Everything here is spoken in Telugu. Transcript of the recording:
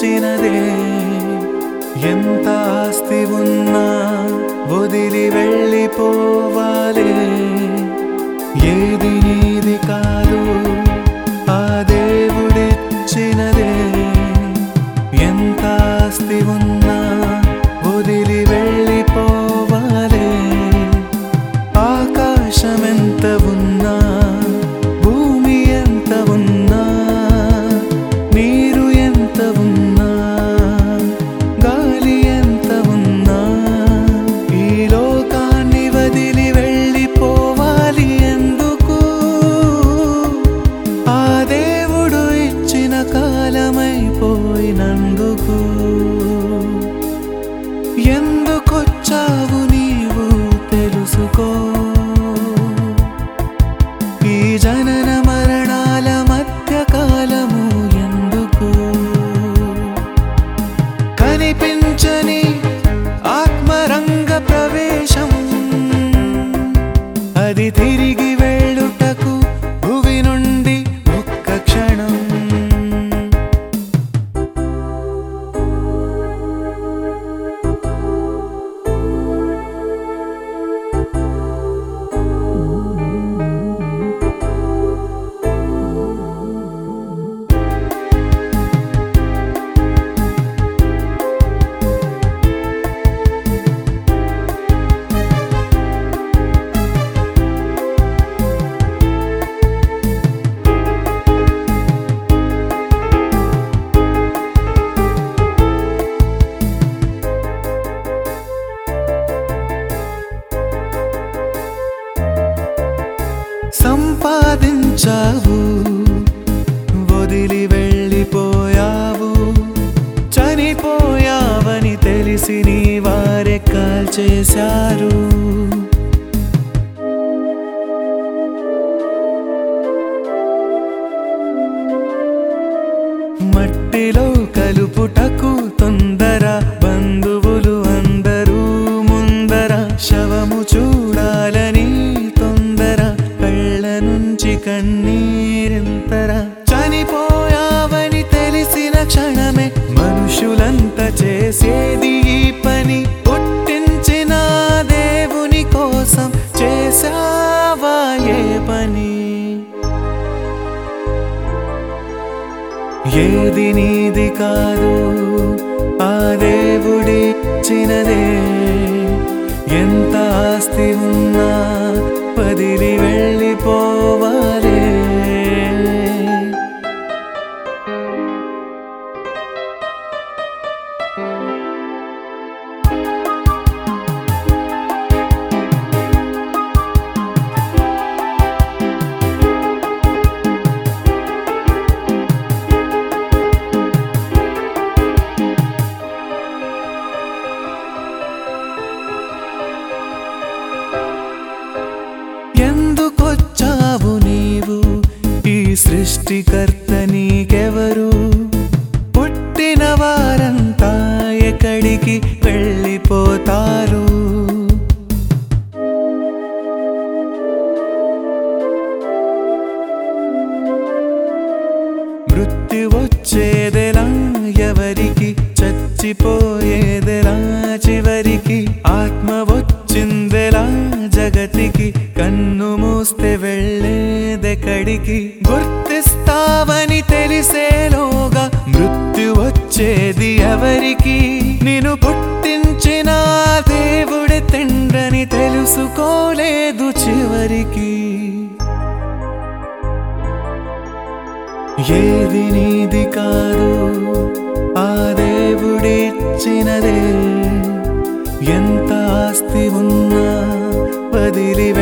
దేవుడిచ్చినదే ఎంత ఆస్తి ఉన్నా వదిలి వెళ్ళిపోవాలి. ఏది నీ సంపాదించావు వదిలి వెళ్ళిపోయావు చనిపోయావని తెలిసి నీ వారే కాల్చేశారు మట్టిలో కలుపుటకు తొందర చేసేది ఈ పని పుట్టించిన దేవుని కోసం చేసావా ఏ పని? ఏది నీది కాదు ఆ దేవుడి చిన్నదే ఎంత ఆస్తి ఉన్నా పదిలి వెళ్ళిపోవాలి. సృష్టికర్త నీకెవరు పుట్టిన వారంతా ఎక్కడికి వెళ్ళిపోతారు? మృత్యు వచ్చేదెలా ఎవరికి చచ్చిపోయేదెలా? మృత్యు ఎవరికి? నేను పుట్టించిన దేవుడి తండ్రని తెలుసుకోలేదు చివరికి. ఏది నీది కాదు ఆ దేవుడిచ్చినదే ఎంత ఆస్తి ఉన్నా వదిలి